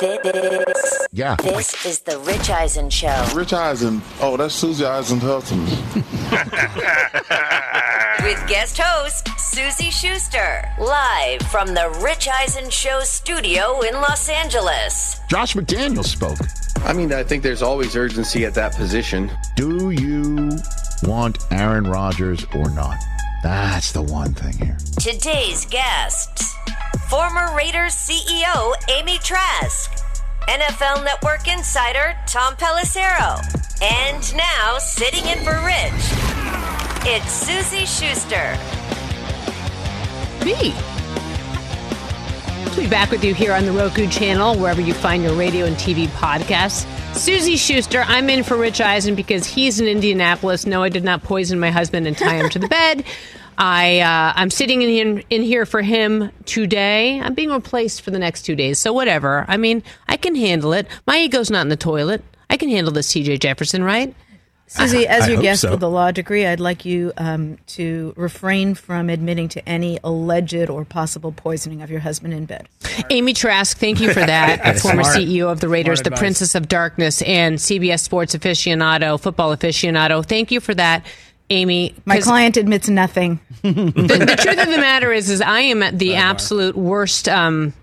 This, Yeah. this is the Rich Eisen Show Rich Eisen. Oh, that's Suzy Eisen's husband. with guest host Suzy Shuster, live from the Rich Eisen Show studio in Los Angeles. Josh McDaniel spoke. I mean, I think there's always urgency at that position. Do you want Aaron Rodgers or not? That's the one thing here. Today's guests former Raiders CEO Amy Trask, NFL Network insider Tom Pelissero, and now sitting in for Rich, it's Suzy Shuster. Me. To be back with you here on the Roku channel, wherever you find your radio and TV podcasts. Suzy Shuster, I'm in for Rich Eisen because he's in Indianapolis. No, I did not poison my husband and tie him to the bed. I uh, I'm sitting in here, in here for him today. I'm being replaced for the next two days, so whatever. I mean, I can handle it. My ego's not in the toilet. I can handle this, T.J. Jefferson, right? Suzy, as I your guest so. with the law degree, I'd like you um, to refrain from admitting to any alleged or possible poisoning of your husband in bed. Amy Trask, thank you for that. A former Smart. CEO of the Raiders, Smart the advice. Princess of Darkness, and CBS Sports aficionado, football aficionado. Thank you for that, Amy. My client admits nothing. the, the truth of the matter is, is I am at the absolute worst. Um,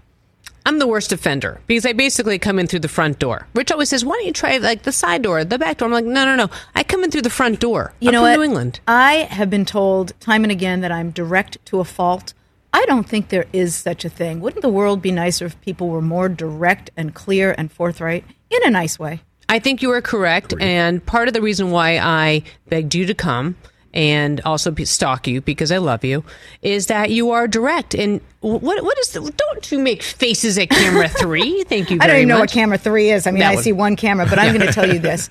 I'm the worst offender because I basically come in through the front door. Rich always says, "Why don't you try like the side door, the back door?" I'm like, "No, no, no. I come in through the front door. You I'm know from what? New England." I have been told time and again that I'm direct to a fault. I don't think there is such a thing. Wouldn't the world be nicer if people were more direct and clear and forthright in a nice way? I think you are correct, and part of the reason why I begged you to come and also stalk you because I love you is that you are direct. And what what is the, don't you make faces at camera three? Thank you. I don't even know what camera three is. I mean, That I one. see one camera, but I'm going to tell you this.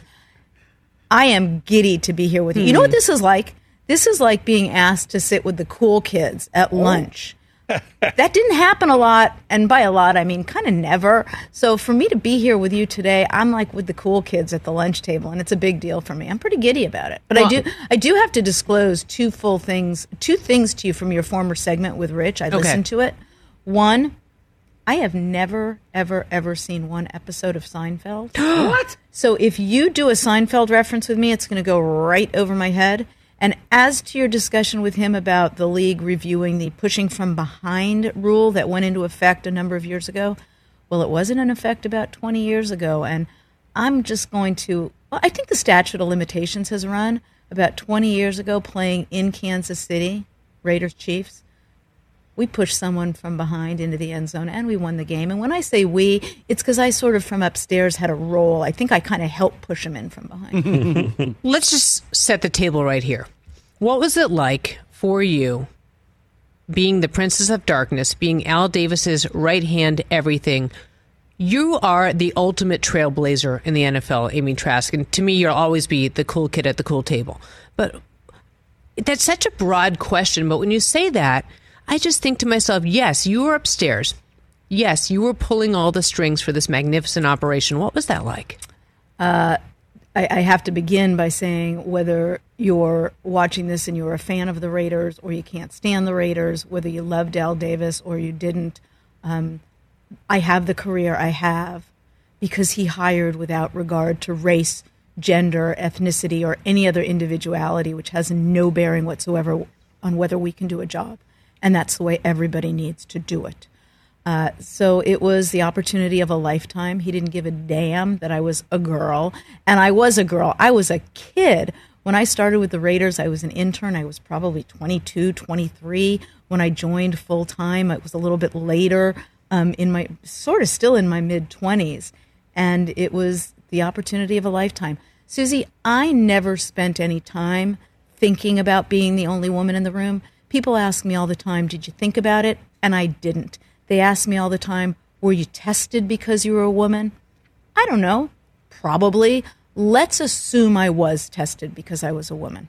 I am giddy to be here with you. You Hmm. know what this is like? This is like being asked to sit with the cool kids Oh. at lunch. That didn't happen a lot, and by a lot, I mean kind of never. So for me to be here with you today, I'm like with the cool kids at the lunch table, and it's a big deal for me. I'm pretty giddy about it. But I do, I do have to disclose two full things, two things to you from your former segment with Rich. I listened to it. One, I have never, ever, ever seen one episode of Seinfeld. what? So if you do a Seinfeld reference with me, it's going to go right over my head. And as to your discussion with him about the league reviewing the pushing from behind rule that went into effect a number of years ago, well, it wasn't in effect about 20 years ago. And I'm just going to, well, I think the statute of limitations has run about 20 years ago playing in Kansas City, Raiders Chiefs we pushed someone from behind into the end zone and we won the game. And when I say we, it's because I sort of from upstairs had a role. I think I kind of helped push him in from behind. Let's just set the table right here. What was it like for you being the Princess of Darkness, being Al Davis's right hand everything? You are the ultimate trailblazer in the NFL, Amy Trask. And to me, you'll always be the cool kid at the cool table. But that's such a broad question. But when you say that, I just think to myself, yes, you were upstairs. Yes, you were pulling all the strings for this magnificent operation. What was that like? I, I have to begin by saying whether you're watching this and you're a fan of the Raiders or you can't stand the Raiders, whether you loved Al Davis or you didn't, um, I have the career I have because he hired without regard to race, gender, ethnicity, or any other individuality, which has no bearing whatsoever on whether we can do a job. And that's the way everybody needs to do it. Uh, so it was the opportunity of a lifetime. He didn't give a damn that I was a girl. And I was a girl. I was a kid. When I started with the Raiders, I was an intern. I was probably 22, 23. When I joined full time, it was a little bit later, um, in my sort of still in my mid 20s. And it was the opportunity of a lifetime. Suzy, I never spent any time thinking about being the only woman in the room. People ask me all the time, Did you think about it? And I didn't. They ask me all the time, Were you tested because you were a woman? I don't know. Probably. Let's assume I was tested because I was a woman.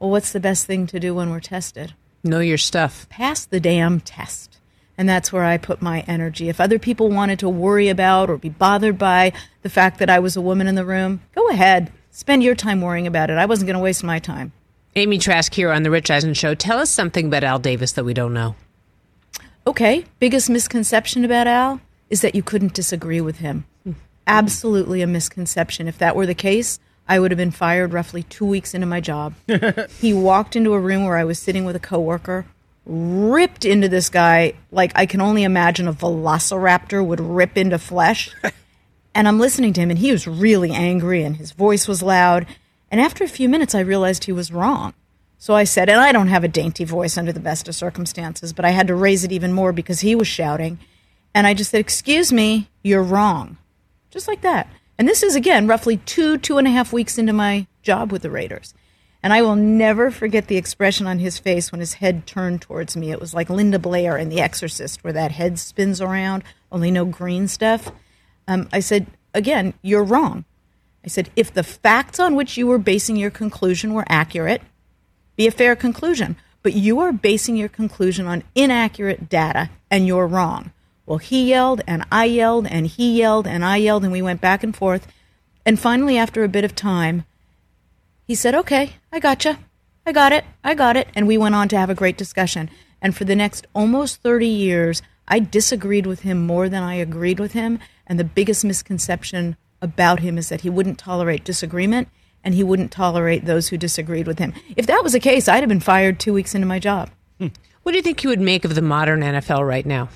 Well, what's the best thing to do when we're tested? Know your stuff. pass the damn test. And that's where I put my energy. If other people wanted to worry about or be bothered by the fact that I was a woman in the room, go ahead. Spend your time worrying about it. I wasn't going to waste my time. Amy Trask here on The Rich Eisen Show. Tell us something about Al Davis that we don't know. Okay, biggest misconception about Al is that you couldn't disagree with him. Absolutely a misconception. If that were the case, I would have been fired roughly two weeks into my job. he walked into a room where I was sitting with a coworker, ripped into this guy like I can only imagine a velociraptor would rip into flesh. and I'm listening to him, and he was really angry, and his voice was loud. And after a few minutes, I realized he was wrong. So I said, and I don't have a dainty voice under the best of circumstances, but I had to raise it even more because he was shouting. And I just said, Excuse me, you're wrong. Just like that. And this is, again, roughly two, two and a half weeks into my job with the Raiders. And I will never forget the expression on his face when his head turned towards me. It was like Linda Blair in The Exorcist, where that head spins around, only no green stuff. Um, I said, Again, you're wrong. I said, if the facts on which you were basing your conclusion were accurate, be a fair conclusion. But you are basing your conclusion on inaccurate data, and you're wrong. Well, he yelled, and I yelled, and he yelled, and I yelled, and we went back and forth. And finally, after a bit of time, he said, Okay, I gotcha. I got it. I got it. And we went on to have a great discussion. And for the next almost 30 years, I disagreed with him more than I agreed with him. And the biggest misconception about him is that he wouldn't tolerate disagreement and he wouldn't tolerate those who disagreed with him. If that was the case, I'd have been fired two weeks into my job. Hmm. What do you think you would make of the modern NFL right now?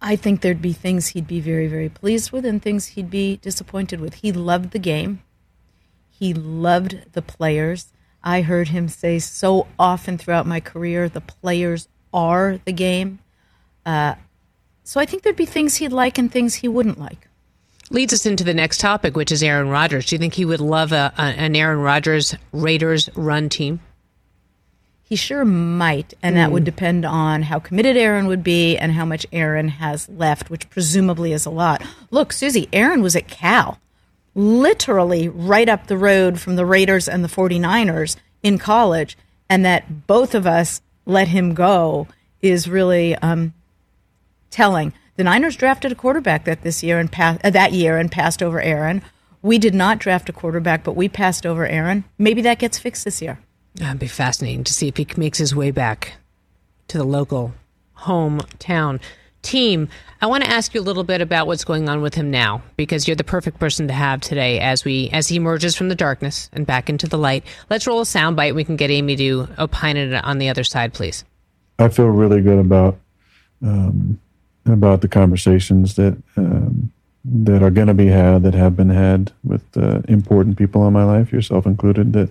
I think there'd be things he'd be very, very pleased with and things he'd be disappointed with. He loved the game, he loved the players. I heard him say so often throughout my career the players are the game. Uh, so I think there'd be things he'd like and things he wouldn't like. Leads us into the next topic, which is Aaron Rodgers. Do you think he would love a, a, an Aaron Rodgers Raiders run team? He sure might, and that would hmm. depend on how committed Aaron would be and how much Aaron has left, which presumably is a lot. Look, Suzy, Aaron was at Cal, literally right up the road from the Raiders and the 49ers in college, and that both of us let him go is really um, telling. The Niners drafted a quarterback that this year and uh, that year and passed over Aaron. We did not draft a quarterback, but we passed over Aaron. Maybe that gets fixed this year. That'd be fascinating to see if he makes his way back to the local hometown team. I want to ask you a little bit about what's going on with him now, because you're the perfect person to have today as we as he emerges from the darkness and back into the light. Let's roll a soundbite. We can get Amy to opine it on the other side, please. I feel really good about um, about the conversations that um, that are going to be had, that have been had with uh, important people in my life, yourself included, that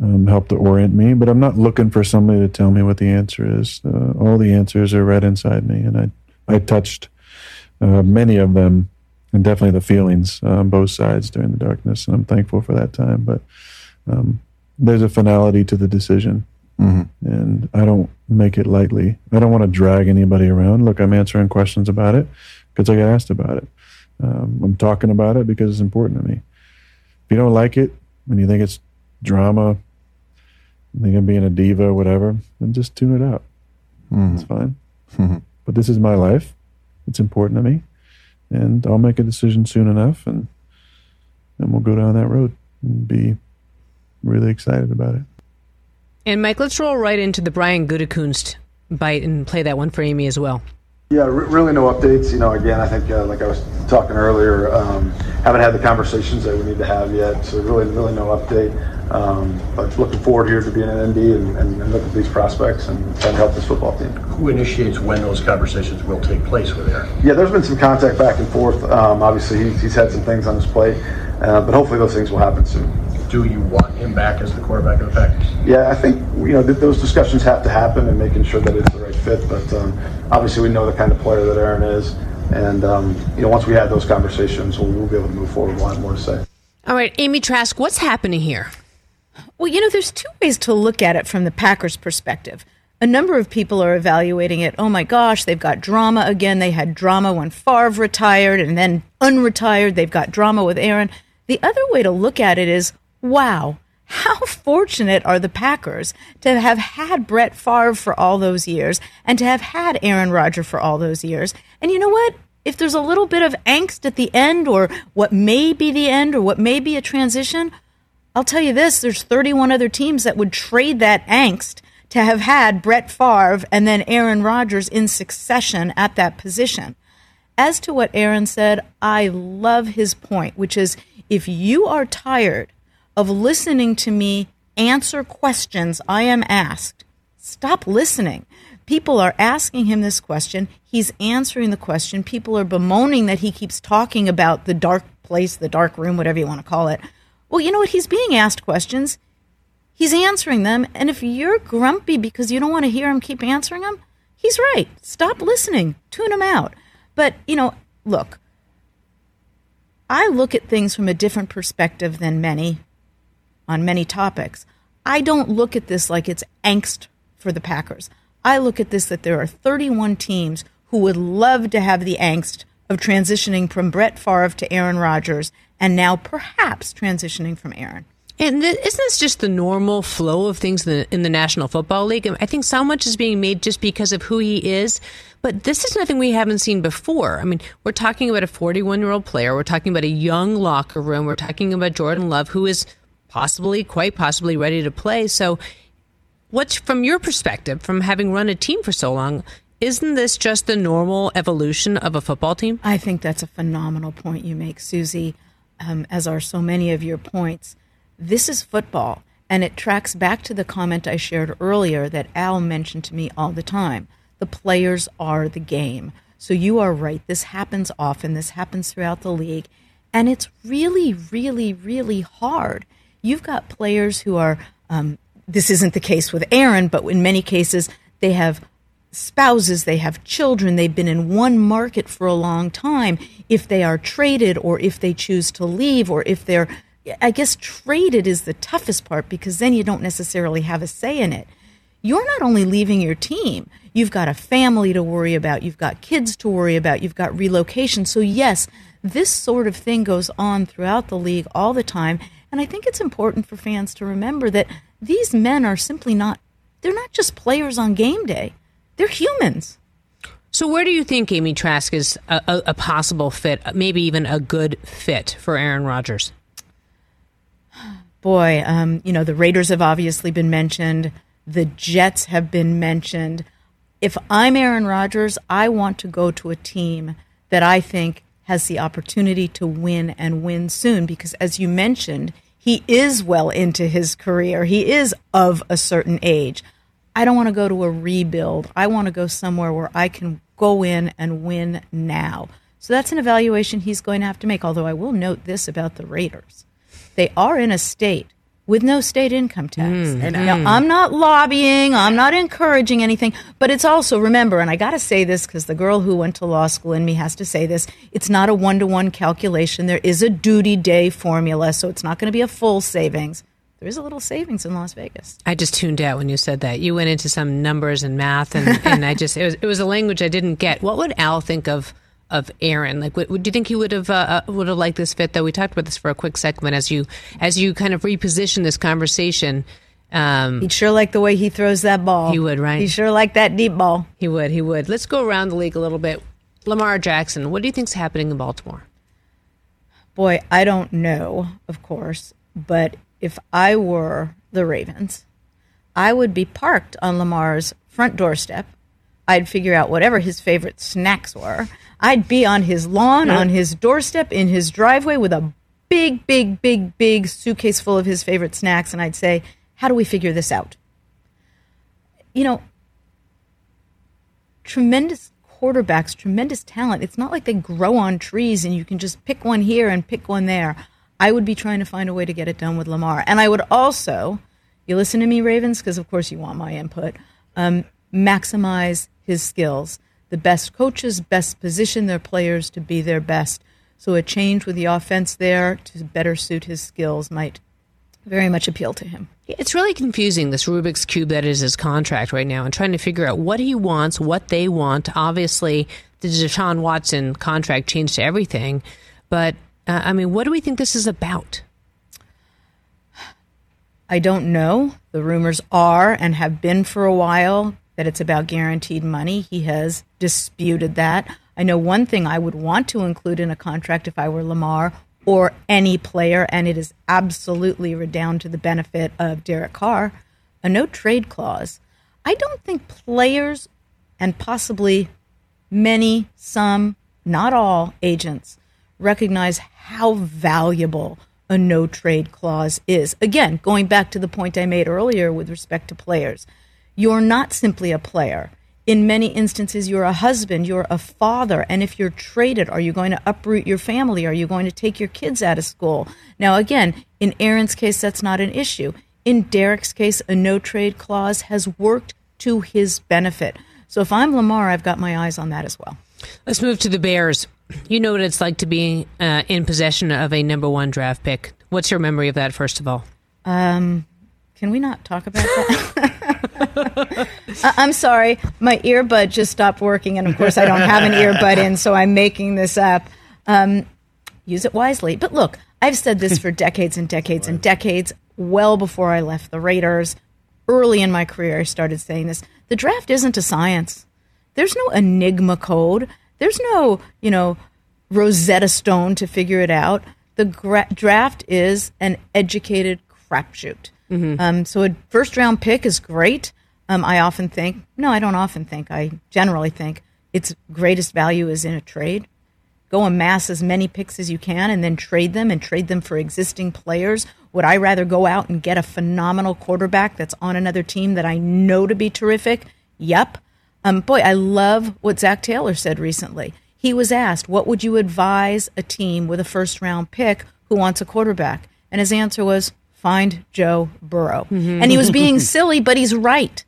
um, help to orient me. But I'm not looking for somebody to tell me what the answer is. Uh, all the answers are right inside me, and I I touched uh, many of them, and definitely the feelings on both sides during the darkness, and I'm thankful for that time. But um, there's a finality to the decision Mm-hmm. And I don't make it lightly. I don't want to drag anybody around. Look, I'm answering questions about it because I get asked about it. Um, I'm talking about it because it's important to me. If you don't like it and you think it's drama, you think I'm being a diva or whatever, then just tune it out. Mm-hmm. It's fine. Mm-hmm. But this is my life. It's important to me. And I'll make a decision soon enough and and we'll go down that road and be really excited about it. And Mike, let's roll right into the Brian Gutekunst bite and play that one for Amy as well. Yeah, really no updates. You know, again, I think uh, like I was talking earlier, um, haven't had the conversations that we need to have yet. So really, really no update. Um, but looking forward here to being in Indy and, and, and look at these prospects and trying to help this football team. Who initiates when those conversations will take place with Aaron? Yeah, there's been some contact back and forth. Um, obviously, he's, he's, had some things on his plate, uh, but hopefully those things will happen soon do you want him back as the quarterback of the Packers? Yeah, I think you know th- those discussions have to happen and making sure that it's the right fit. But um, obviously, we know the kind of player that Aaron is, and um, you know once we have those conversations, we'll, we'll be able to move forward. We'll have more to say. All right, Amy Trask, what's happening here? Well, you know, there's two ways to look at it from the Packers' perspective. A number of people are evaluating it. Oh my gosh, they've got drama again. They had drama when Favre retired and then unretired. They've got drama with Aaron. The other way to look at it is wow, how fortunate are the Packers to have had Brett Favre for all those years and to have had Aaron Rodgers for all those years. And you know what? If there's a little bit of angst at the end or what may be the end or what may be a transition, I'll tell you this there's 31 other teams that would trade that angst to have had Brett Favre and then Aaron Rodgers in succession at that position. As to what Aaron said, I love his point, which is if you are tired of listening to me answer questions I am asked, stop listening. People are asking him this question. He's answering the question. People are bemoaning that he keeps talking about the dark place, the dark room, whatever you want to call it. Well, you know what? He's being asked questions. He's answering them. And if you're grumpy because you don't want to hear him keep answering them, he's right. Stop listening. Tune him out. But, you know, look, I look at things from a different perspective than many on many topics. I don't look at this like it's angst for the Packers. I look at this that there are 31 teams who would love to have the angst of transitioning from Brett Favre to Aaron Rodgers and now perhaps transitioning from Aaron. And th- isn't this just the normal flow of things in the, in the, National Football League? I think so much is being made just because of who he is. But this is nothing we haven't seen before. I mean, we're talking about a 41 year old player. We're talking about a young locker room. We're talking about Jordan Love, who is possibly, quite possibly, ready to play. So, what's from your perspective, from having run a team for so long, isn't this just the normal evolution of a football team? I think that's a phenomenal point you make, Suzy, um, as are so many of your points. This is football, and it tracks back to the comment I shared earlier that Al mentioned to me all the time. The players are the game. So you are right. This happens often. This happens throughout the league. And it's really, really, really hard. You've got players who are, um, this isn't the case with Aaron, but in many cases, they have spouses, they have children, they've been in one market for a long time. If they are traded or if they choose to leave or if they're I guess traded is the toughest part because then you don't necessarily have a say in it. You're not only leaving your team, you've got a family to worry about, you've got kids to worry about, you've got relocation. So, yes, this sort of thing goes on throughout the league all the time. And I think it's important for fans to remember that these men are simply not, they're not just players on game day, they're humans. So, where do you think Amy Trask is a, a, a possible fit, maybe even a good fit for Aaron Rodgers? boy, um, you know, the Raiders have obviously been mentioned. The Jets have been mentioned. If I'm Aaron Rodgers, I want to go to a team that I think has the opportunity to win and win soon because, as you mentioned, he is well into his career. He is of a certain age. I don't want to go to a rebuild. I want to go somewhere where I can go in and win now. So that's an evaluation he's going to have to make. Although I will note this about the Raiders they are in a state with no state income tax. Mm, and now, I'm not lobbying, I'm not encouraging anything, but it's also, remember, and I got to say this because the girl who went to law school in me has to say this it's not a one to one calculation. There is a duty day formula, so it's not going to be a full savings. There is a little savings in Las Vegas. I just tuned out when you said that. You went into some numbers and math, and, and I just, it was, it was a language I didn't get. What would Al think of? Of Aaron? Like, what, do you think he would have uh, uh, would have liked this fit? Though we talked about this for a quick segment as you as you kind of reposition this conversation. Um, He'd sure like the way he throws that ball. He would, right? He sure like that deep ball. He would. He would. Let's go around the league a little bit. Lamar Jackson, what do you think's happening in Baltimore? Boy, I don't know, of course, but if I were the Ravens, I would be parked on Lamar's front doorstep. I'd figure out whatever his favorite snacks were. I'd be on his lawn, on his doorstep, in his driveway with a big, big, big, big suitcase full of his favorite snacks, and I'd say, How do we figure this out? You know, tremendous quarterbacks, tremendous talent. It's not like they grow on trees and you can just pick one here and pick one there. I would be trying to find a way to get it done with Lamar. And I would also, you listen to me, Ravens, because of course you want my input, um, maximize his skills the best coaches best position their players to be their best. So a change with the offense there to better suit his skills might very much appeal to him. It's really confusing, this Rubik's Cube that is his contract right now, and trying to figure out what he wants, what they want. Obviously, the Deshaun Watson contract changed everything. But, uh, I mean, what do we think this is about? I don't know. The rumors are and have been for a while that it's about guaranteed money. He has disputed that. I know one thing I would want to include in a contract if I were Lamar or any player, and it is absolutely redound to the benefit of Derek Carr, a no trade clause. I don't think players and possibly many, some, not all agents recognize how valuable a no trade clause is. Again, going back to the point I made earlier with respect to players, you're not simply a player. In many instances, you're a husband, you're a father, and if you're traded, are you going to uproot your family? Are you going to take your kids out of school? Now, again, in Aaron's case, that's not an issue. In Derek's case, a no trade clause has worked to his benefit. So if I'm Lamar, I've got my eyes on that as well. Let's move to the Bears. You know what it's like to be uh, in possession of a number one draft pick. What's your memory of that, first of all? Um, can we not talk about that? I- I'm sorry, my earbud just stopped working, and of course, I don't have an earbud in, so I'm making this up. Um, use it wisely. But look, I've said this for decades and decades and decades, well before I left the Raiders. Early in my career, I started saying this. The draft isn't a science. There's no enigma code. There's no, you know, Rosetta Stone to figure it out. The gra- draft is an educated crapshoot. Um, so a first round pick is great. Um, I often think, no, I don't often think, I generally think its greatest value is in a trade. Go amass as many picks as you can and then trade them and trade them for existing players. Would I rather go out and get a phenomenal quarterback that's on another team that I know to be terrific? Yep. Um, boy, I love what Zac Taylor said recently. He was asked, What would you advise a team with a first round pick who wants a quarterback? And his answer was, Find Joe Burrow. Mm-hmm. And he was being silly, but he's right.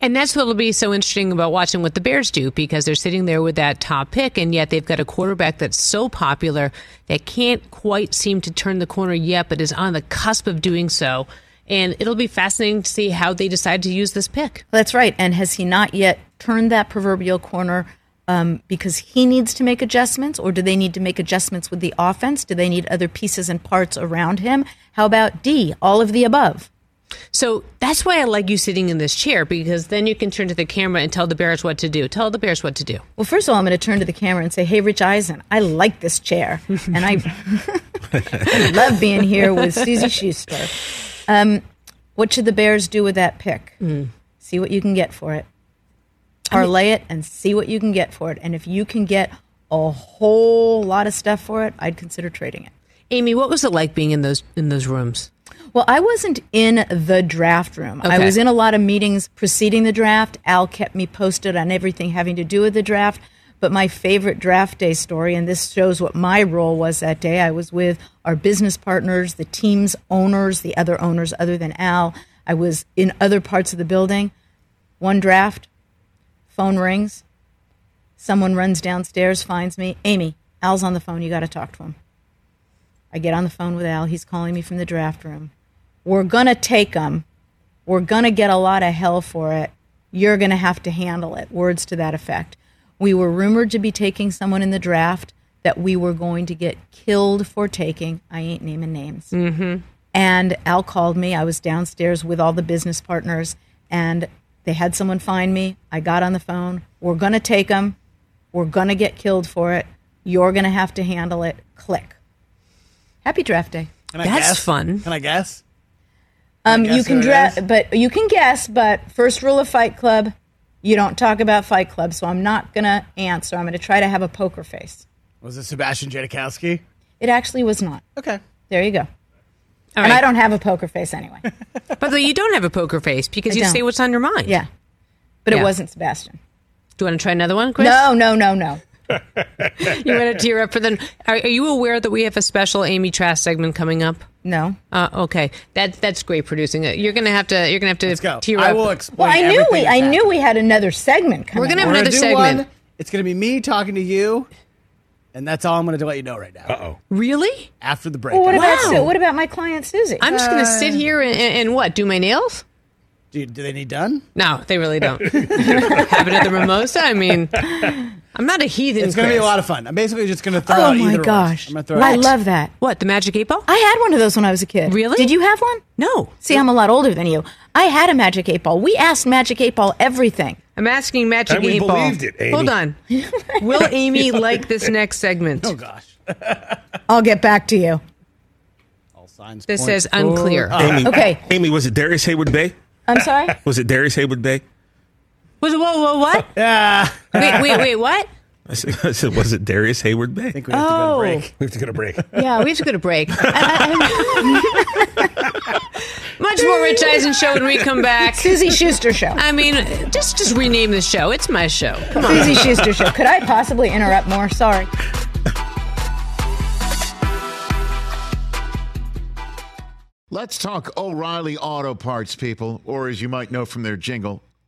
And that's what'll be so interesting about watching what the Bears do because they're sitting there with that top pick, and yet they've got a quarterback that's so popular that can't quite seem to turn the corner yet, but is on the cusp of doing so. And it'll be fascinating to see how they decide to use this pick. That's right. And has he not yet turned that proverbial corner um, because he needs to make adjustments, or do they need to make adjustments with the offense? Do they need other pieces and parts around him? How about D, all of the above? So that's why I like you sitting in this chair because then you can turn to the camera and tell the Bears what to do. Tell the Bears what to do. Well, first of all, I'm going to turn to the camera and say, "Hey, Rich Eisen, I like this chair, and I, I love being here with Suzy Shuster. Um, what should the Bears do with that pick? See what you can get for it. Parlay it and see what you can get for it. And if you can get a whole lot of stuff for it, I'd consider trading it. Amy, what was it like being in those in those rooms? Well, I wasn't in the draft room. I was in a lot of meetings preceding the draft. Al kept me posted on everything having to do with the draft. But my favorite draft day story, and this shows what my role was that day, I was with our business partners, the team's owners, the other owners other than Al. I was in other parts of the building. One draft, phone rings. Someone runs downstairs, finds me. Amy, Al's on the phone. You got to talk to him. I get on the phone with Al. He's calling me from the draft room. We're going to take them. We're going to get a lot of hell for it. You're going to have to handle it. Words to that effect. We were rumored to be taking someone in the draft that we were going to get killed for taking. I ain't naming names. Mm-hmm. And Al called me. I was downstairs with all the business partners, and they had someone find me. I got on the phone. We're going to take them. We're going to get killed for it. You're going to have to handle it. Click. Happy draft day. Can I That's guess? fun. Can I guess? Um, guess you can who draft, but you can guess. But first rule of Fight Club: you don't talk about Fight Club. So I'm not gonna answer. I'm gonna try to have a poker face. Was it Sebastian Janikowski? It actually was not. Okay. There you go. All and right. I don't have a poker face anyway. By the way, you don't have a poker face because I you don't. say what's on your mind. yeah, but Yeah. it wasn't Sebastian. Do you want to try another one, Chris? No, no, no, no. You want to tear up for them? Are, are you aware that we have a special Amy Trask segment coming up? No. Uh, okay, that that's great producing. it. You're gonna have to. You're gonna have to Let's go. tear I up. will explain. Well, I knew we. I that's knew we had another segment coming. We're gonna have We're another do segment. one. It's going to be me talking to you, and that's all I'm going to let you know right now. Uh oh. really? After the break. Well, what about Wow. Su- what about my client Suzy? I'm just gonna sit here and, and, and what? Do my nails? do, do they need done? No, they really don't. have it at the mimosa. I mean, I'm not a heathen. It's going to be a lot of fun. I'm basically just going to throw oh out my either gosh! I'm going to throw I out love that. What the magic eight ball? I had one of those when I was a kid. Really? Did you have one? No, See, I'm a lot older than you. I had a Magic 8 Ball. We asked Magic 8 Ball everything. I'm asking magic And we eight ball. believed it, Amy. Hold on. Will Amy like this next segment? Oh gosh. I'll get back to you. All signs. This point says toward- unclear. Amy, Okay. Amy, was it Darrius Heyward-Bey? I'm sorry. Was it Darrius Heyward-Bey? Was it whoa whoa what? Yeah. wait wait wait what? I said, I said, was it Darrius Heyward-Bey? I think we have to go to Oh. break. We have to go to break. Yeah, we have to go to break. Much more Rich Eisen show when we come back. Suzy Shuster show. I mean, just just rename the show. It's my show. Come on. Suzy Shuster show. Could I possibly interrupt more? Sorry. Let's talk O'Reilly Auto Parts, people, or as you might know from their jingle,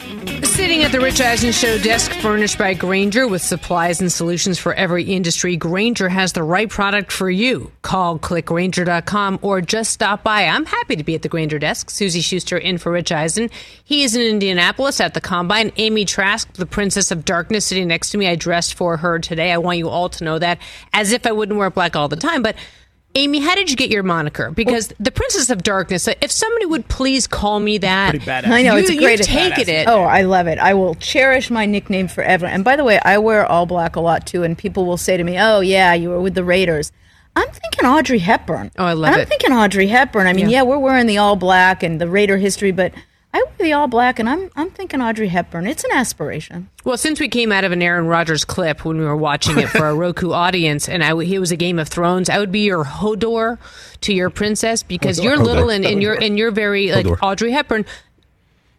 Sitting at the Rich Eisen Show desk furnished by Grainger with supplies and solutions for every industry, Grainger has the right product for you. Call clickgrainger.com or just stop by. I'm happy to be at the Grainger desk. Suzy Shuster in for Rich Eisen. He is in Indianapolis at the Combine. Amy Trask, the Princess of Darkness, sitting next to me. I dressed for her today. I want you all to know that as if I wouldn't wear black all the time, but Amy, how did you get your moniker? Because the Princess of Darkness, if somebody would please call me that, Pretty badass. I know you, it's a great. You've taken it. Oh, I love it. I will cherish my nickname forever. And by the way, I wear all black a lot too. And people will say to me, "Oh yeah, you were with the Raiders." I'm thinking Audrey Hepburn. Oh, I love it. I'm it. thinking Audrey Hepburn. I mean, Yeah. yeah. we're wearing the all black and the Raider history, but I wear the all black, and I'm I'm thinking Audrey Hepburn. It's an aspiration. Well, since we came out of an Aaron Rodgers clip when we were watching it for a Roku audience, and I, w- he was a Game of Thrones, I would be your Hodor to your princess because Hodor. you're little and, Hodor. and you're and you're very like Hodor. Audrey Hepburn.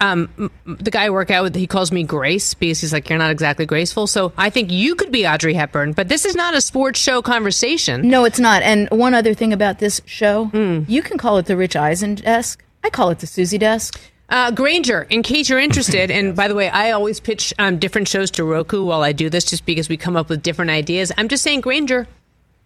Um, the guy I work out with, he calls me Grace because he's like, you're not exactly graceful. So I think you could be Audrey Hepburn, but this is not a sports show conversation. No, it's not. And one other thing about this show, Hmm. you can call it the Rich Eisen desk. I call it the Suzy desk. Uh, Grainger, in case you're interested, and by the way, I always pitch um, different shows to Roku while I do this just because we come up with different ideas. I'm just saying, Grainger,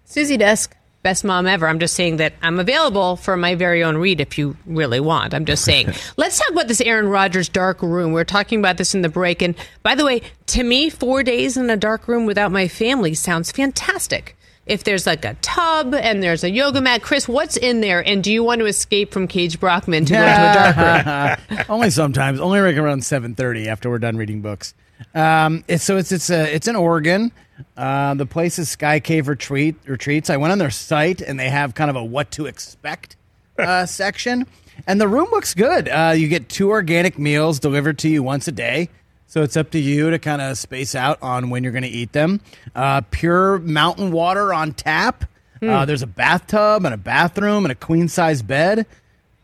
Suzy desk. best mom ever. I'm just saying that I'm available for my very own read if you really want. I'm just saying. Let's talk about this Aaron Rodgers dark room. We are talking about this in the break. And by the way, to me, four days in a dark room without my family sounds fantastic. If there's like a tub and there's a yoga mat, Chris, what's in there? And do you want to escape from Cage Brockman to go to a dark room? only sometimes. Only like around seven thirty after we're done reading books. Um, it's so it's it's a it's in Oregon. Uh, the place is Sky Cave Retreat Retreats. I went on their site and they have kind of a what to expect uh, section, and the room looks good. Uh, you get two organic meals delivered to you once a day. So it's up to you to kind of space out on when you're going to eat them. Uh, pure mountain water on tap. Uh, there's a bathtub and a bathroom and a queen size bed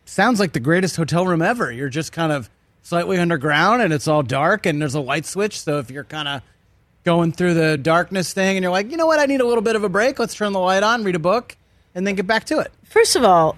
sounds like the greatest hotel room ever. You're just kind of slightly underground and it's all dark and there's a light switch. So if you're kind of going through the darkness thing and you're like, you know what, I need a little bit of a break, let's turn the light on, read a book. and then get back to it. First of all,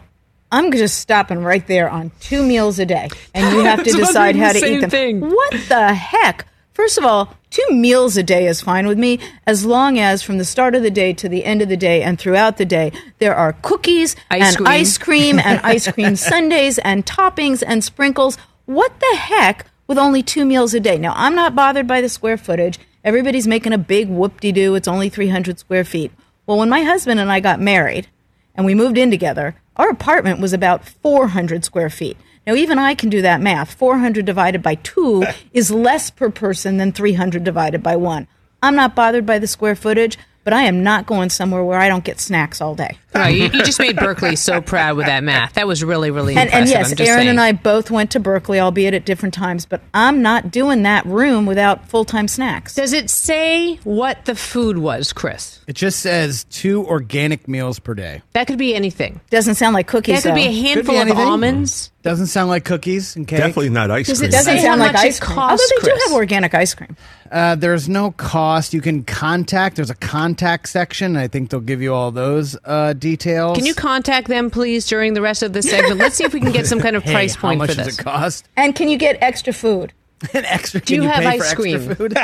I'm just stopping right there on two meals a day, and you have to decide how to eat them. thing. What the heck? First of all, two meals a day is fine with me as long as from the start of the day to the end of the day and throughout the day there are cookies Ice and cream. ice cream and ice cream sundaes and toppings and sprinkles. What the heck with only two meals a day? Now, I'm not bothered by the square footage. Everybody's making a big whoop de doo. It's only 300 square feet. Well, when my husband and I got married, and we moved in together, our apartment was about 400 square feet. Now, even I can do that math. 400 divided by 2 is less per person than 300 divided by 1. I'm not bothered by the square footage, but I am not going somewhere where I don't get snacks all day. Right, you, you just made Berkeley so proud with that math. That was really, really And, impressive. and yes, I'm Aaron saying. and I both went to Berkeley, albeit at different times, but I'm not doing that room without full time snacks. Does it say what the food was, Chris? It just says two organic meals per day. That could be anything. Doesn't sound like cookies. That could be a handful be of anything. almonds. Doesn't sound like cookies and cake. Definitely not ice Does cream. it Doesn't say sound like ice cream. costs, Although they Chris? do have organic ice cream. Uh, there's no cost. You can contact. There's a contact section. I think they'll give you all those uh, details. Can you contact them, please, during the rest of the segment? Let's see if we can get some kind of Hey, price point how much for does this. it cost? And can you get extra food? An extra. Do can you have pay ice extra cream? food?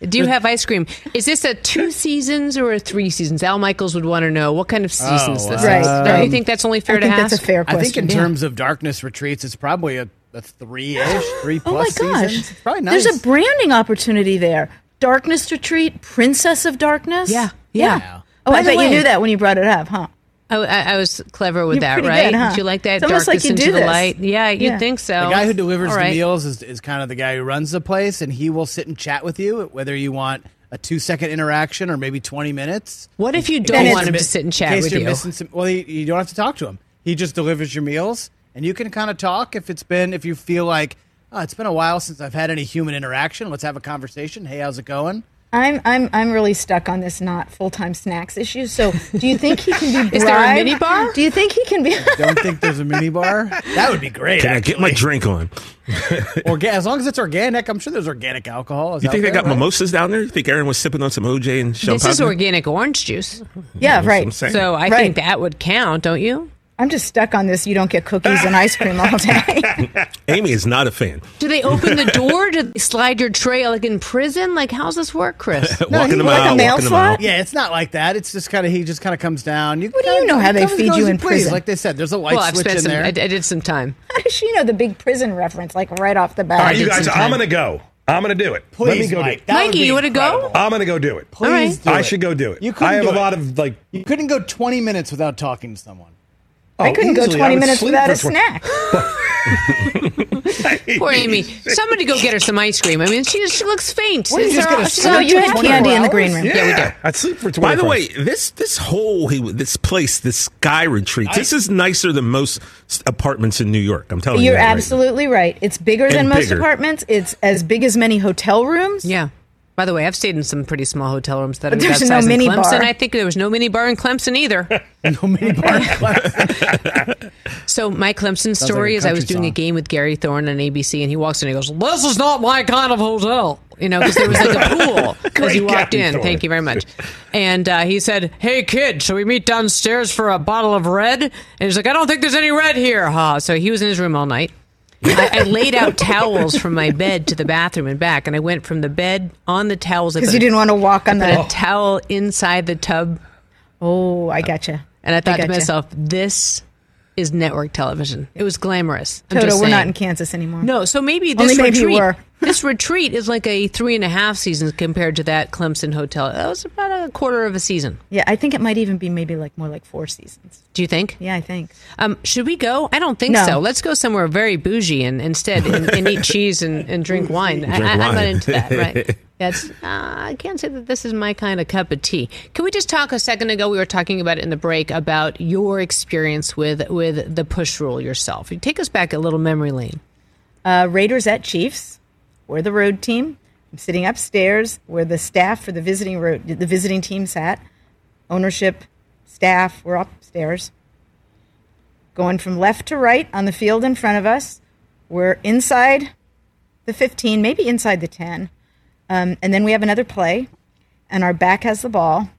Do you have ice cream? Is this a two seasons or a three seasons? Al Michaels would want to know what kind of oh, seasons Oh, this Right, is. right. Don't you think that's only fair I to think ask? that's a fair question. I think in Yeah. terms of darkness retreats, it's probably a, a three-ish, three Oh my plus gosh. seasons. It's probably nice. There's a branding opportunity there. Darkness Retreat, Princess of Darkness. Yeah, yeah. Oh, By I the bet you knew that when you brought it up, huh? I, I, I was clever with You're that, right? good, huh? Did you like that? It's almost like you into do the this. light. Yeah, you'd Yeah. think so. The guy who delivers All the meals is, is kind of the guy who runs the place, and he will sit and chat with you, whether you want a two second interaction or maybe 20 minutes. What if you don't want him to sit and in chat case with you're you? Missing some, well, he, you don't have to talk to him. He just delivers your meals, and you can kind of talk if it's been, if you feel like, oh, it's been a while since I've had any human interaction. Let's have a conversation. Hey, how's it going? I'm I'm I'm really stuck on this not full time snacks issue. So, do you think he can be bribed? Is there a mini bar? Do you think he can be? Don't think there's a mini bar. That would be great. Can I get my drink on? Orga- as long as it's organic, I'm sure there's organic alcohol. Is You out think they got right? mimosas down there? You think Aaron was sipping on some OJ and This is champagne? organic orange juice. yeah, I'm right. So I Right. think that would count, don't you? I'm just stuck on this. You don't get cookies and ice cream all day. Amy is not a fan. Do they open the door? Do they slide your tray like in prison? Like, how's this work, Chris? walking he- them like a out, mail slot? Yeah, it's not like that. It's just kind of he just kind of comes down. You What do you know how they comes feed you in please. prison? Like they said, there's a light well, I've switch spent in some. there. I, I did some time. How does she know the big prison reference like right off the bat? All right, you guys, I'm time. going to go. I'm going to do it. Let me Please, go Mike. do That would Mikey, you wanna go? I'm going to go do it. Please All right. do I it. should go do it. You couldn't I have do a it. lot of like. You couldn't go 20 minutes without talking to someone. Oh, I oh, couldn't go 20 minutes without for a snack. Poor Amy. Somebody go get her some ice cream. I mean, she she looks faint. What, you Is just there- gonna sleep No, you had 24 candy in the green room. Yeah, we do. I'd sleep for 24 By the way, this this whole this place, this sky retreat, this is nicer than most apartments in New York. I'm telling you. You're that right now. absolutely right. It's bigger than And most bigger. apartments. It's as big as many hotel rooms. Yeah. By the way, I've stayed in some pretty small hotel rooms that But are there's that no size in mini Clemson. bar. I think there was no mini bar in Clemson either. No mini bar. So my Clemson like story a is I was country doing a game with Gary Thorne on ABC, and he walks in and he goes, "This is not my kind of hotel," you know, because there was like a pool as he walked Gary in. Thorne. Thank you very much. And uh, he said, "Hey kid, shall we meet downstairs for a bottle of red?" And he's like, "I don't think there's any red here." Ha! So he was in his room all night. I, I laid out towels from my bed to the bathroom and back, and I went from the bed on the towels Because you didn't want to walk on the. towel inside the tub, Oh, I gotcha. and I thought to gotcha. myself, "This is network television." It was glamorous. Toto, just we're not in Kansas anymore. No, so maybe this Only maybe you retreat. were. This retreat is like a three and a half seasons compared to that Clemson hotel. That was about a quarter of a season. Yeah, I think it might even be maybe like more like four seasons. Do you think? Yeah, I think. Um, should we go? I don't think No. so. Let's go somewhere very bougie and instead and, and eat cheese and, and drink wine. I, Drink I, I'm not into that. Right? That's uh, I can't say that this is my kind of cup of tea. Can we just talk a second ago? We were talking about it in the break about your experience with with the push rule yourself. You take us back a little memory lane. Uh, Raiders at Chiefs. We're the road team. I'm sitting upstairs where the staff for the visiting road, the visiting team sat. Ownership, staff, we're upstairs. Going from left to right on the field in front of us. We're inside the 15, maybe inside the 10. Um, and then we have another play, and our back has the ball.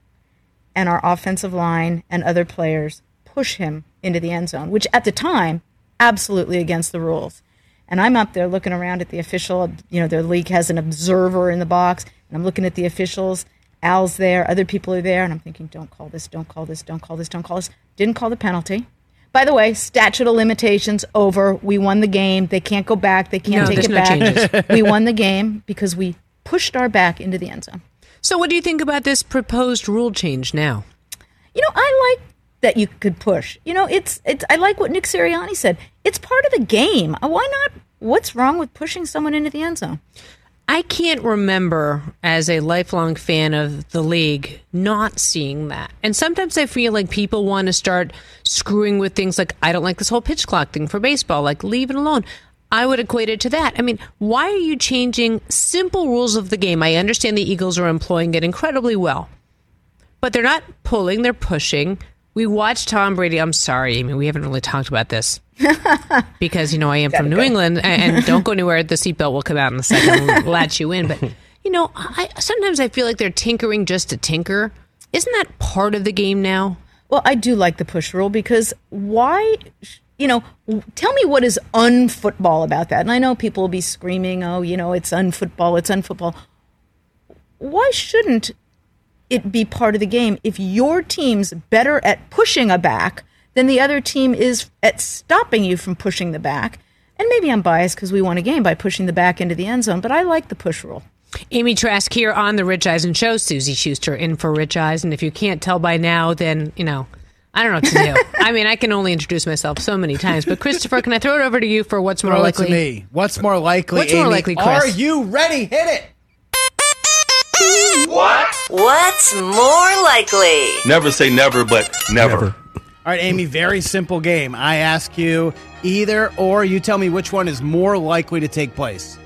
and our offensive line and other players push him into the end zone, which at the time, absolutely against the rules. And I'm up there looking around at the official. You know, the league has an observer in the box, and I'm looking at the officials. Al's there, other people are there, and I'm thinking, don't call this, don't call this, don't call this, don't call this. Didn't call the penalty. By the way, statute of limitations over. We won the game. They can't go back. They can't No, take it no back. changes. we won the game because we pushed our back into the end zone. So, what do you think about this proposed rule change now? You know, I like that you could push. You know, it's it's. I like what Nick Sirianni said. It's part of the game. Uh, Why not? What's wrong with pushing someone into the end zone? I can't remember as a lifelong fan of the league not seeing that. And sometimes I feel like people want to start screwing with things like, I don't like this whole pitch clock thing for baseball, like leave it alone. I would equate it to that. I mean, why are you changing simple rules of the game? I understand the Eagles are employing it incredibly well, but they're not pulling, they're pushing. We watched Tom Brady. I'm sorry, Amy, we haven't really talked about this because you know I am from New England, and, and don't go anywhere. The seatbelt will come out in a second, and latch you in. But you know, I sometimes I feel like they're tinkering just to tinker. Isn't that part of the game now? Well, I do like the push rule because why? You know, tell me what is unfootball about that. And I know people will be screaming, "Oh, you know, it's unfootball. It's unfootball." Why shouldn't it be part of the game if your team's better at pushing a back than the other team is at stopping you from pushing the back? And maybe I'm biased because we won a game by pushing the back into the end zone, but I like the push rule. Amy Trask here on the Rich Eisen Show. Suzy Shuster in for Rich Eisen. If you can't tell by now, then you know I don't know what to do. I mean, I can only introduce myself so many times. But Christopher, can I throw it over to you for what's more Throw it likely? to me. What's more likely? What's more likely, Chris? Are you ready? Hit it. What? What's more likely? Never say never, but never. All right, Amy. Very simple game. I ask you either or. You tell me which one is more likely to take place.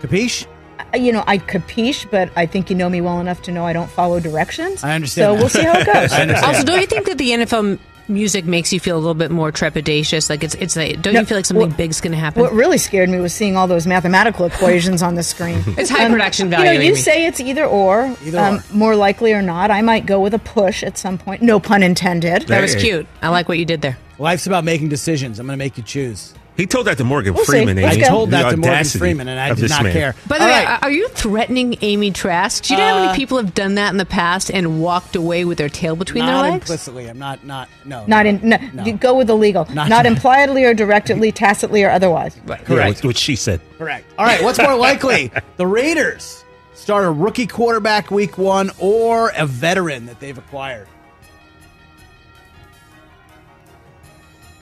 Capiche? Uh, You know, I capiche, but I think you know me well enough to know I don't follow directions. I understand So that. we'll see how it goes. I. Also, don't you think that the NFL m- music makes you feel a little bit more trepidatious? Like it's it's like, don't you feel like something what- big's going to happen? What really scared me was seeing all those mathematical equations on the screen. It's high production value. You value, know, you Amy. say it's either or. um, Either or. More likely or not, I might go with a push at some point. No pun intended. that was cute. I like what you did there. Life's about making decisions. I'm going to make you choose. He told that to Morgan We'll. Freeman. Let's Amy. I told that to Morgan Freeman, and I did not man. care. By the All way, right. are you threatening Amy Trask? Do you know how Uh, many people have done that in the past and walked away with their tail between their legs? implicitly. I'm not. Not. No. Not in. No, No. you Go with the legal. Not- Not, impliedly or directly, tacitly or otherwise. Yeah, Correct. what, what she said. Correct. All right. What's more likely? the Raiders start a rookie quarterback week one or a veteran that they've acquired.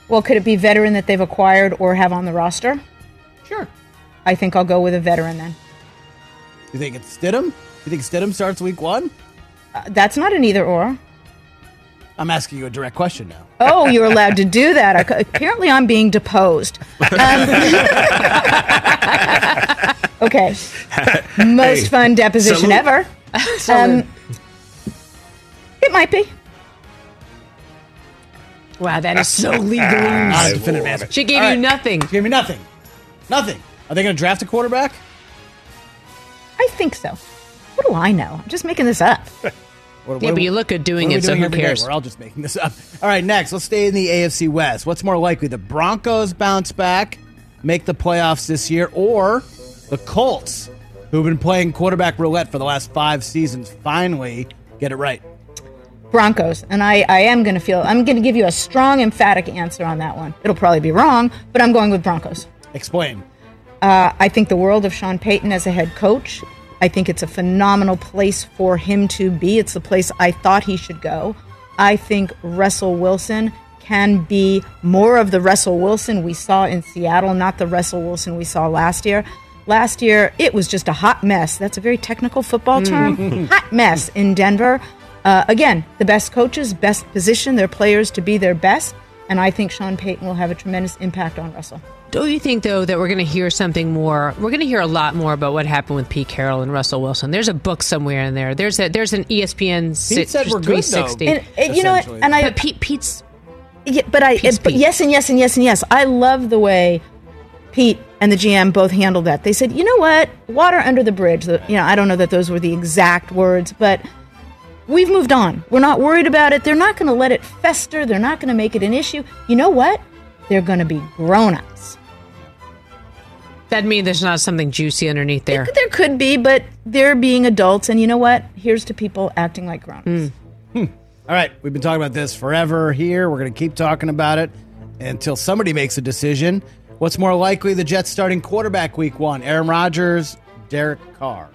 Well, could it be veteran that they've acquired or have on the roster? Sure. I think I'll go with a veteran then. You think it's Stidham? You think Stidham starts week one? Uh, that's not an either or. I'm asking you a direct question now. Oh, you're allowed to do that. I- Apparently, I'm being deposed. Um, okay. Most Hey, fun deposition salute. ever. Um, it might be. Wow, that is so Not a legalese. definitive answer. She gave All you right. nothing. Give me nothing. Nothing. Are they going to draft a quarterback? I think so. What do I know? I'm just making this up. What, Yeah, what- but you look good doing what are we it, so who every day? cares? We're all just making this up. All right, next, let's stay in the AFC West. What's more likely, the Broncos bounce back, make the playoffs this year, or the Colts, who've been playing quarterback roulette for the last five seasons, finally get it right? Broncos. And I, I am going to feel, I'm going to give you a strong, emphatic answer on that one. It'll probably be wrong, but I'm going with Broncos. Explain. Uh, I think the world of Sean Payton as a head coach. I think it's a phenomenal place for him to be. It's the place I thought he should go. I think Russell Wilson can be more of the Russell Wilson we saw in Seattle, not the Russell Wilson we saw last year. Last year, it was just a hot mess. That's a very technical football term. hot mess in Denver. Uh, again, the best coaches, best position their players to be their best. And I think Sean Payton will have a tremendous impact on Russell. Don't you think though that we're going to hear something more? We're going to hear a lot more about what happened with Pete Carroll and Russell Wilson. There's a book somewhere in there. There's a there's an ESPN Pete said we're good, though. 360. And, and you know what? And I, but Pete Pete's Yeah, but I, Pete's but Pete. yes and yes and yes and yes. I love the way Pete and the GM both handled that. They said, you know what, water under the bridge. The- You know, I don't know that those were the exact words, but We've moved on. We're not worried about it. They're not going to let it fester. They're not going to make it an issue. You know what? They're going to be grown ups. That mean there's not something juicy underneath there. There could be, but they're being adults. And you know what? Here's to people acting like grown ups. Hmm. All right, we've been talking about this forever here. We're going to keep talking about it until somebody makes a decision. What's more likely the Jets starting quarterback week one? Aaron Rodgers, Derek Carr.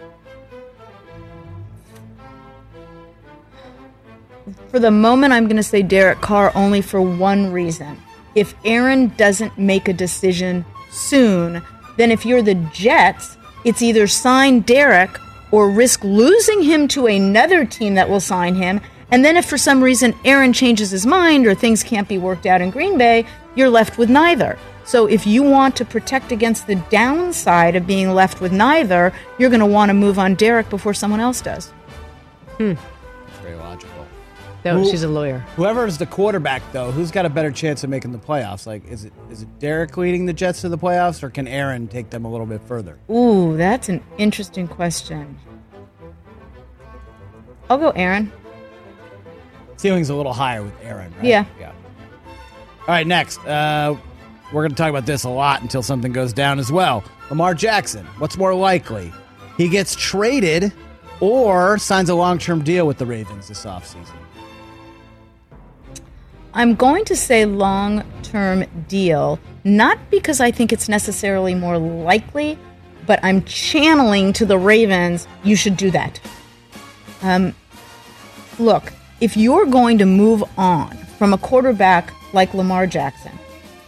For the moment, I'm going to say Derek Carr only for one reason. If Aaron doesn't make a decision soon, then if you're the Jets, it's either sign Derek or risk losing him to another team that will sign him. And then if for some reason Aaron changes his mind or things can't be worked out in Green Bay, you're left with neither. So if you want to protect against the downside of being left with neither, you're going to want to move on Derek before someone else does. Hmm. No, Who- she's a lawyer. Whoever is the quarterback, though, who's got a better chance of making the playoffs? Like, is it is it Derek leading the Jets to the playoffs, or can Aaron take them a little bit further? Ooh, that's an interesting question. I'll go Aaron. Ceiling's a little higher with Aaron, right? Yeah. Yeah. All right, next. Uh, we're going to talk about this a lot until something goes down as well. Lamar Jackson. What's more likely? He gets traded or signs a long term deal with the Ravens this offseason. I'm going to say long term deal, not because I think it's necessarily more likely, but I'm channeling to the Ravens, you should do that. Um, look, if you're going to move on from a quarterback like Lamar Jackson,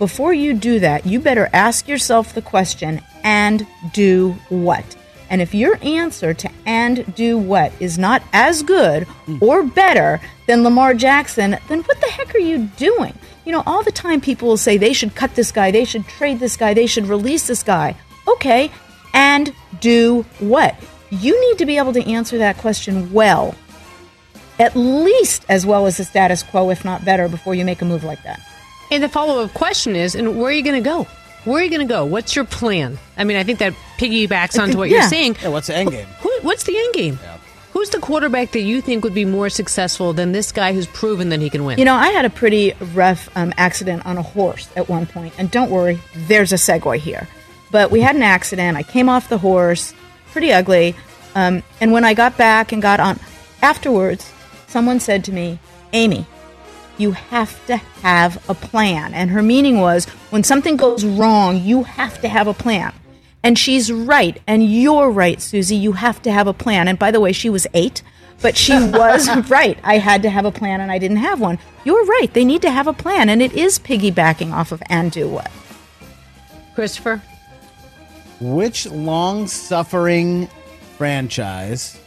before you do that, you better ask yourself the question and do what? And if your answer to and do what is not as good or better than Lamar Jackson, then what the heck are you doing? You know, all the time people will say they should cut this guy, they should trade this guy, they should release this guy. Okay, and do what? You need to be able to answer that question well, at least as well as the status quo, if not better, before you make a move like that. And the follow up question is, and where are you going to go? Where are you going to go? What's your plan? I mean, I think that piggybacks onto what Yeah. you're saying. Yeah, what's the end game? Who, what's the end game? Who's the quarterback that you think would be more successful than this guy who's proven that he can win? You know, I had a pretty rough um, accident on a horse at one point, and don't worry, there's a segue here. But we had an accident. I came off the horse, pretty ugly. Um, and when I got back and got on, afterwards, someone said to me, Amy, you have to have a plan. And her meaning was when something goes wrong, you have to have a plan. And she's right. And you're right, Suzy. You have to have a plan. And by the way, she was eight, but she was right. I had to have a plan and I didn't have one. You're right. They need to have a plan. And it is piggybacking off of and do what. Christopher? Which long suffering franchise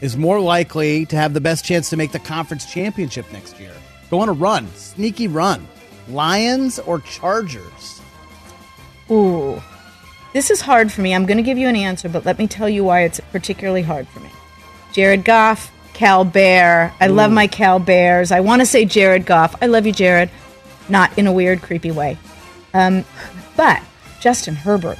is more likely to have the best chance to make the conference championship next year? Go on a run, sneaky run. Lions or Chargers? Ooh. This is hard for me. I'm going to give you an answer, but let me tell you why it's particularly hard for me. Jared Goff, Cal Bear. I love my Cal Bears. I want to say Jared Goff. I love you, Jared. Not in a weird, creepy way. Um, but Justin Herbert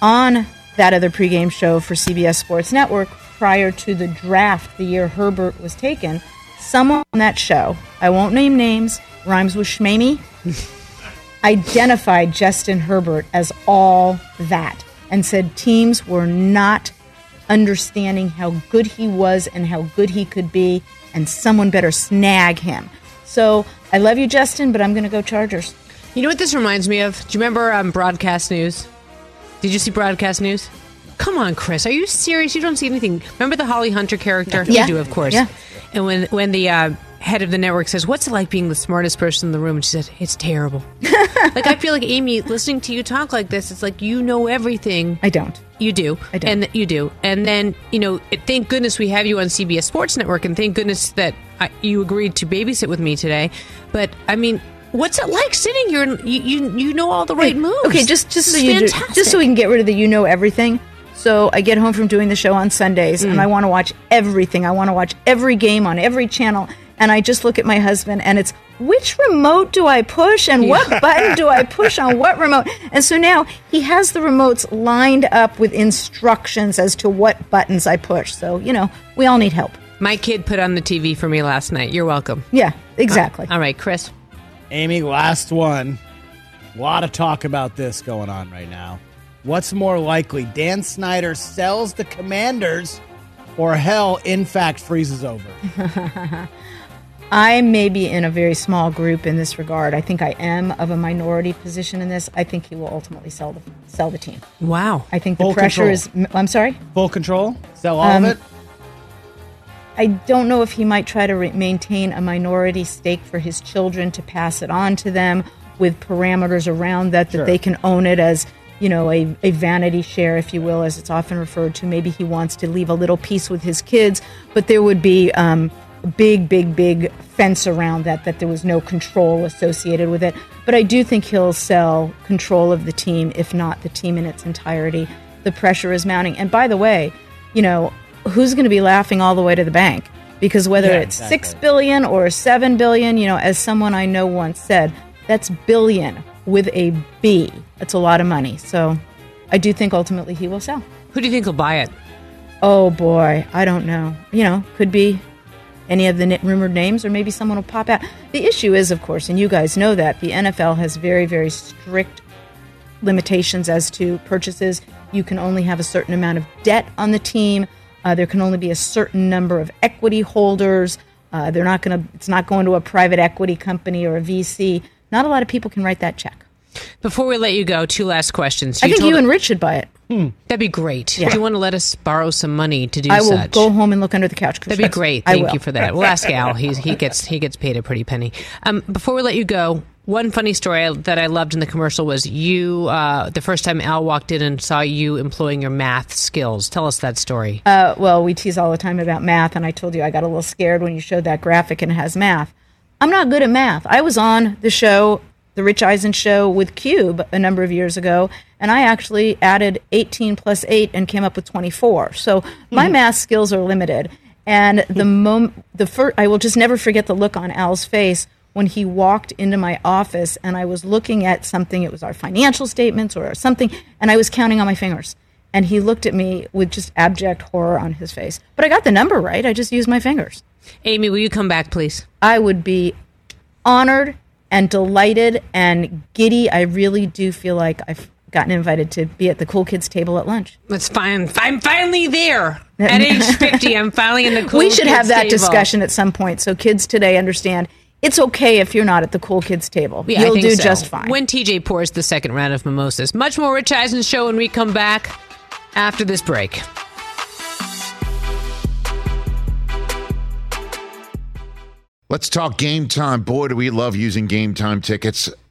on that other pregame show for CBS Sports Network prior to the draft the year Herbert was taken, someone on that show, I won't name names, rhymes with Shmamey, identified Justin Herbert as all that and said teams were not understanding how good he was and how good he could be, and someone better snag him. So I love you, Justin, but I'm going to go Chargers. You know what this reminds me of? Do you remember um, Broadcast News? Did you see Broadcast News? Come on, Chris. Are you serious? You don't see anything. Remember the Holly Hunter character? Yeah. You do, of course. Yeah. And when when the uh, head of the network says, "What's it like being the smartest person in the room?" and she said, "It's terrible." like I feel like Amy, listening to you talk like this, it's like you know everything. I don't. You do. I don't. And you do. And then you know, thank goodness we have you on CBS Sports Network, and thank goodness that I, you agreed to babysit with me today. But I mean. What's it like sitting here and you, you you know all the right moves? Okay, just just so you do, just so we can get rid of the you know everything. So I get home from doing the show on Sundays Mm. and I want to watch everything. I want to watch every game on every channel and I just look at my husband and it's which remote do I push and what button do I push on what remote? And so now he has the remotes lined up with instructions as to what buttons I push. So, you know, we all need help. My kid put on the TV for me last night. You're welcome. Yeah, exactly. All right, Chris. Amy, last one. A lot of talk about this going on right now. What's more likely? Dan Snyder sells the commanders or hell, in fact, freezes over? I may be in a very small group in this regard. I think I am of a minority position in this. I think he will ultimately sell the sell the team. Wow. I think the Full pressure control. is. I'm sorry. Full control? Sell all Um, of it? I don't know if he might try to re- maintain a minority stake for his children to pass it on to them with parameters around that that Sure. they can own it as you know a, a vanity share if you will as it's often referred to. Maybe he wants to leave a little piece with his kids but there would be um, a big big big fence around that that there was no control associated with it. But i do think he'll sell control of the team if not the team in its entirety. The pressure is mounting. And by the way you know who's going to be laughing all the way to the bank? Because whether Yeah, it's exactly. six billion or seven billion, you know, as someone I know once said, that's billion with a B. That's a lot of money. So I do think ultimately he will sell. Who do you think will buy it? Oh boy, I don't know. You know, could be any of the rumored names, or maybe someone will pop out. The issue is, of course, and you guys know that the NFL has very, very strict limitations as to purchases. You can only have a certain amount of debt on the team. Uh, there can only be a certain number of equity holders. Uh, they're not going to. It's not going to a private equity company or a VC. Not a lot of people can write that check. Before we let you go, two last questions. I think told- you and Rich should buy it. That'd be great. Yeah. Do you want to let us borrow some money to do such? I will such? go home and look under the couch. That'd be great. Thank you for that. We'll ask Al. He's, he gets he gets paid a pretty penny. Um, before we let you go, one funny story that I loved in the commercial was you. Uh, the first time Al walked in and saw you employing your math skills. Tell us that story. Uh, well, we tease all the time about math, and I told you I got a little scared when you showed that graphic and it has math. I'm not good at math. I was on the show, The Rich Eisen Show, with Cube a number of years ago, and I actually added 18 plus 8 and came up with 24. So my mm-hmm. math skills are limited. And hmm. the mom- the first, I will just never forget the look on Al's face when he walked into my office, and I was looking at something. It was our financial statements or something, and I was counting on my fingers. And he looked at me with just abject horror on his face. But I got the number right. I just used my fingers. Amy, will you come back, please? I would be honored and delighted and giddy. I really do feel like I've gotten invited to be at the cool kids table at lunch. That's fine. I'm finally there. At age 50, I'm finally in the cool we should have that table. discussion at some point so kids today understand it's okay if you're not at the cool kids table. Yeah, You'll do so. just fine. When TJ pours the second round of mimosas. Much more Rich Eisen show when we come back after this break. Let's talk game time. Boy, do we love using game time tickets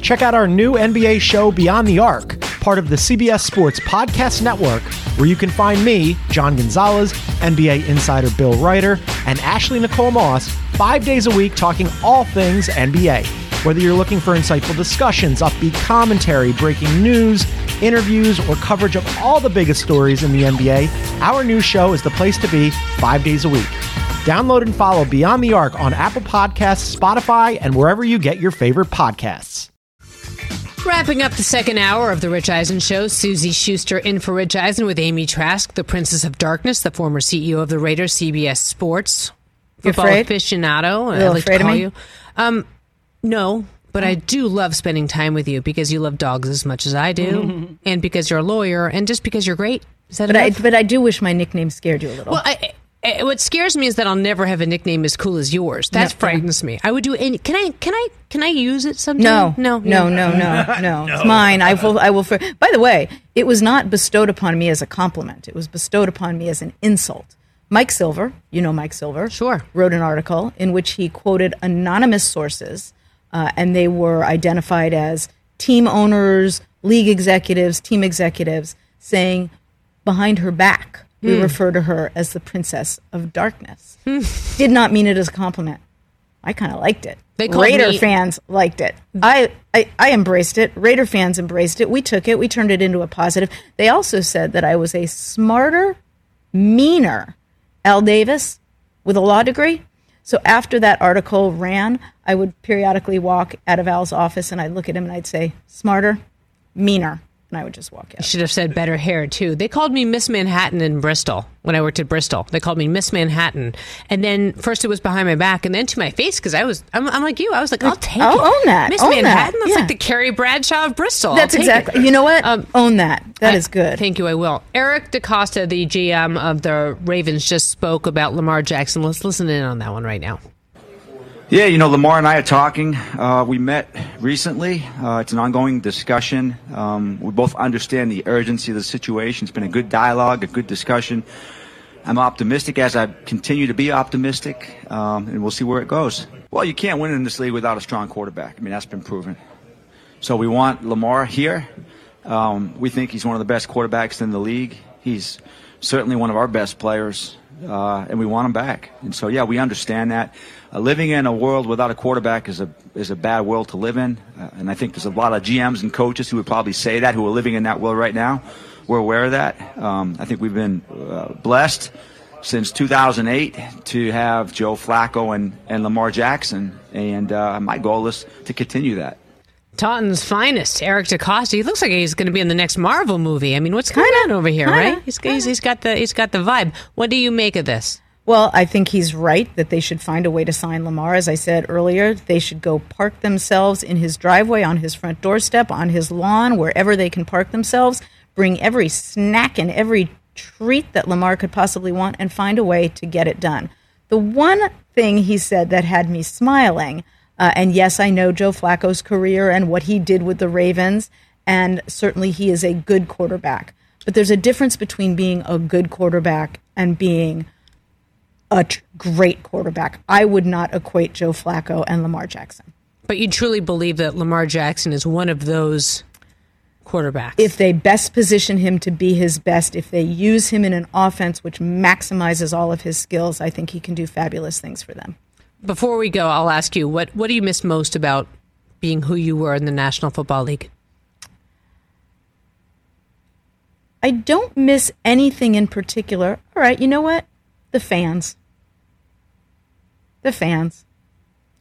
Check out our new NBA show, Beyond the Arc, part of the CBS Sports Podcast Network, where you can find me, John Gonzalez, NBA insider Bill Reiter, and Ashley Nicole Moss five days a week talking all things NBA. Whether you're looking for insightful discussions, upbeat commentary, breaking news, interviews, or coverage of all the biggest stories in the NBA, our new show is the place to be five days a week. Download and follow Beyond the Arc on Apple Podcasts, Spotify, and wherever you get your favorite podcasts. Wrapping up the second hour of the Rich Eisen Show, Suzy Shuster in for Rich Eisen with Amy Trask, the Princess of Darkness, the former CEO of the Raiders, CBS Sports, football afraid? aficionado. I like to afraid of call me? you. Um, no, but I do love spending time with you because you love dogs as much as I do, and because you're a lawyer, and just because you're great. Is that but I, but I do wish my nickname scared you a little. Well, I, Eh, What scares me is that I'll never have a nickname as cool as yours. That No. frightens me. I would do any. Can I? Can I? Can I use it sometime? No, no, no, no, no, no. It's mine. I will. I will. For, by the way, it was not bestowed upon me as a compliment. It was bestowed upon me as an insult. Mike Silver, you know Mike Silver, sure, wrote an article in which he quoted anonymous sources, uh, and they were identified as team owners, league executives, team executives, saying behind her back we Hmm. refer to her as the Princess of Darkness. Did not mean it as a compliment. I kind of liked it. They Raider me- fans liked it. I, I I embraced it. Raider fans embraced it. We took it. We turned it into a positive. They also said that I was a smarter, meaner Al Davis with a law degree. So after that article ran, I would periodically walk out of Al's office and I'd look at him and I'd say, "Smarter, meaner," and I would just walk You out. should have said better hair too. They called me Miss Manhattan in Bristol when I worked at Bristol. They called me Miss Manhattan, and then first it was behind my back, and then to my face because I was I'm, I'm like you. I was like, I'll take I'll it. own that. Miss Own that. Manhattan. That's Yeah. like the Carrie Bradshaw of Bristol. That's exactly. it. Um, You know what? Own that. That I- is good. Thank you. I will. Eric DeCosta, the GM of the Ravens, just spoke about Lamar Jackson. Let's listen in on that one right now. Yeah, you know, Lamar and I are talking. Uh, we met recently. Uh, it's an ongoing discussion. Um, we both understand the urgency of the situation. It's been a good dialogue, a good discussion. I'm optimistic as I continue to be optimistic, um, and we'll see where it goes. Well, you can't win in this league without a strong quarterback. I mean, that's been proven. So we want Lamar here. Um, we think he's one of the best quarterbacks in the league. He's certainly one of our best players, uh, and we want him back. And so, yeah, we understand that. Uh, living in a world without a quarterback is a is a bad world to live in, uh, and I think there's a lot of GMs and coaches who would probably say that who are living in that world right now. We're aware of that. Um, I think we've been uh, blessed since 2008 to have Joe Flacco and, and Lamar Jackson, and uh, my goal is to continue that. Taunton's finest, Eric DeCosta. He looks like he's going to be in the next Marvel movie. I mean, what's going on over here, right? He's, he's, he's got the he's got the vibe. What do you make of this? Well, I think he's right that they should find a way to sign Lamar. As I said earlier, they should go park themselves in his driveway, on his front doorstep, on his lawn, wherever they can park themselves. Bring every snack and every treat that Lamar could possibly want and find a way to get it done. The one thing he said that had me smiling, uh, and yes, I know Joe Flacco's career and what he did with the Ravens, and certainly he is a good quarterback. But there's a difference between being a good quarterback and being a great quarterback. I would not equate Joe Flacco and Lamar Jackson. But you truly believe that Lamar Jackson is one of those quarterbacks. If they best position him to be his best, if they use him in an offense which maximizes all of his skills, I think he can do fabulous things for them. Before we go, I'll ask you what what do you miss most about being who you were in the National Football League? I don't miss anything in particular. All right, you know what? The fans. The fans.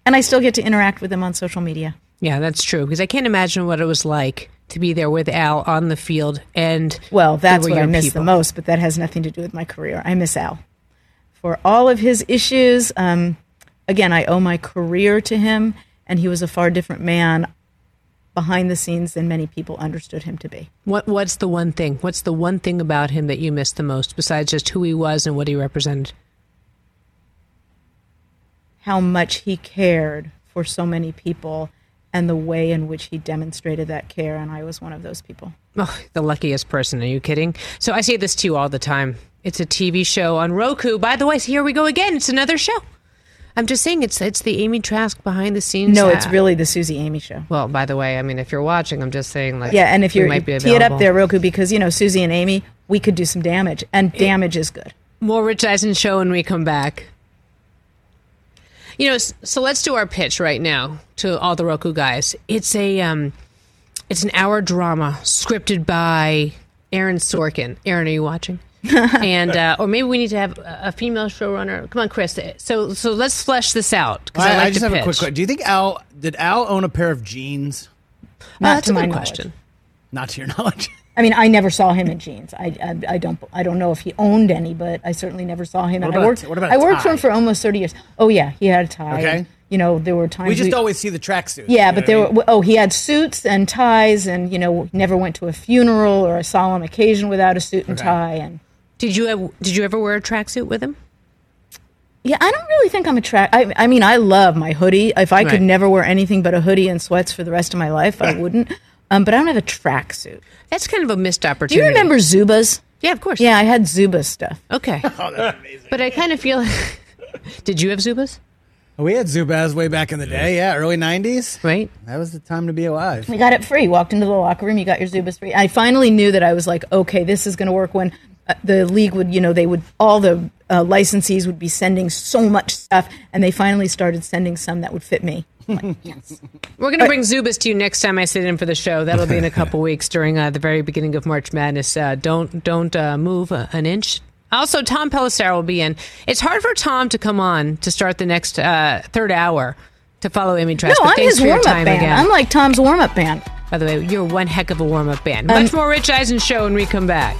And I still get to interact with them on social media. Yeah, that's true because I can't imagine what it was like to be there with Al on the field and Well, that's what I miss people. the most, but that has nothing to do with my career. I miss Al for all of his issues. Um, again, I owe my career to him, and he was a far different man behind the scenes than many people understood him to be. What what's the one thing? What's the one thing about him that you miss the most besides just who he was and what he represented? How much he cared for so many people and the way in which he demonstrated that care, and I was one of those people. Oh, the luckiest person. Are you kidding? So I say this to you all the time. It's a TV show on Roku. By the way, so here we go again. It's another show. I'm just saying it's it's the Amy Trask behind the scenes. No, it's really the Suzy Amy show. Well, by the way, I mean if you're watching, I'm just saying like Yeah, and if you're might be tee it up available. there, Roku, because you know Suzy and Amy, we could do some damage, and damage is good. More Rich Eisen show when we come back. You know, so let's do our pitch right now to all the Roku guys. It's a um, it's an hour drama scripted by Aaron Sorkin. Aaron, are you watching? and uh, or maybe we need to have a a female showrunner. Come on, Chris. So so let's flesh this out because I, I, like I just have pitch. a quick question. Do you think Al did Al own a pair of jeans? Uh, that's to a my good question. Not to your knowledge. I mean, I never saw him in jeans. I, I, I don't I don't know if he owned any, but I certainly never saw him. What and about I a worked what about a I worked for him for almost thirty years. Oh yeah, he had a tie. Okay. and, you know, there were times We just we- always see the tracksuits. Yeah, you know but there I mean? were oh he had suits and ties, and you know never went to a funeral or a solemn occasion without a suit and Okay. tie. And Did you have, did you ever wear a tracksuit with him? Yeah, I don't really think I'm attracted. I, I mean, I love my hoodie. If I Right. could never wear anything but a hoodie and sweats for the rest of my life, I wouldn't. Um, but I don't have a tracksuit. That's kind of a missed opportunity. Do you remember Zubaz? Yeah, of course. Yeah, I had Zuba stuff. Okay. But I kind of feel. Did you have Zubaz? We had Zubaz way back in the day, yeah, early '90s. Right. That was the time to be alive. We got it free. Walked into the locker room, you got your Zubaz free. I finally knew that I was like, okay, this is going to work. When the league would, you know, they would all the uh, licensees would be sending so much stuff, and they finally started sending some that would fit me. Like, yes. We're going to bring Zubaz to you next time I sit in for the show. That'll be in a couple weeks during uh, the very beginning of March Madness. Uh, don't don't uh, move uh, an inch. Also, Tom Pelissero will be in. It's hard for Tom to come on to start the next uh, third hour to follow Amy Trask. No, but I'm his warm up band. again. I'm like Tom's warm up band. By the way, you're one heck of a warm up band. Um, Much more Rich Eisen show when we come back.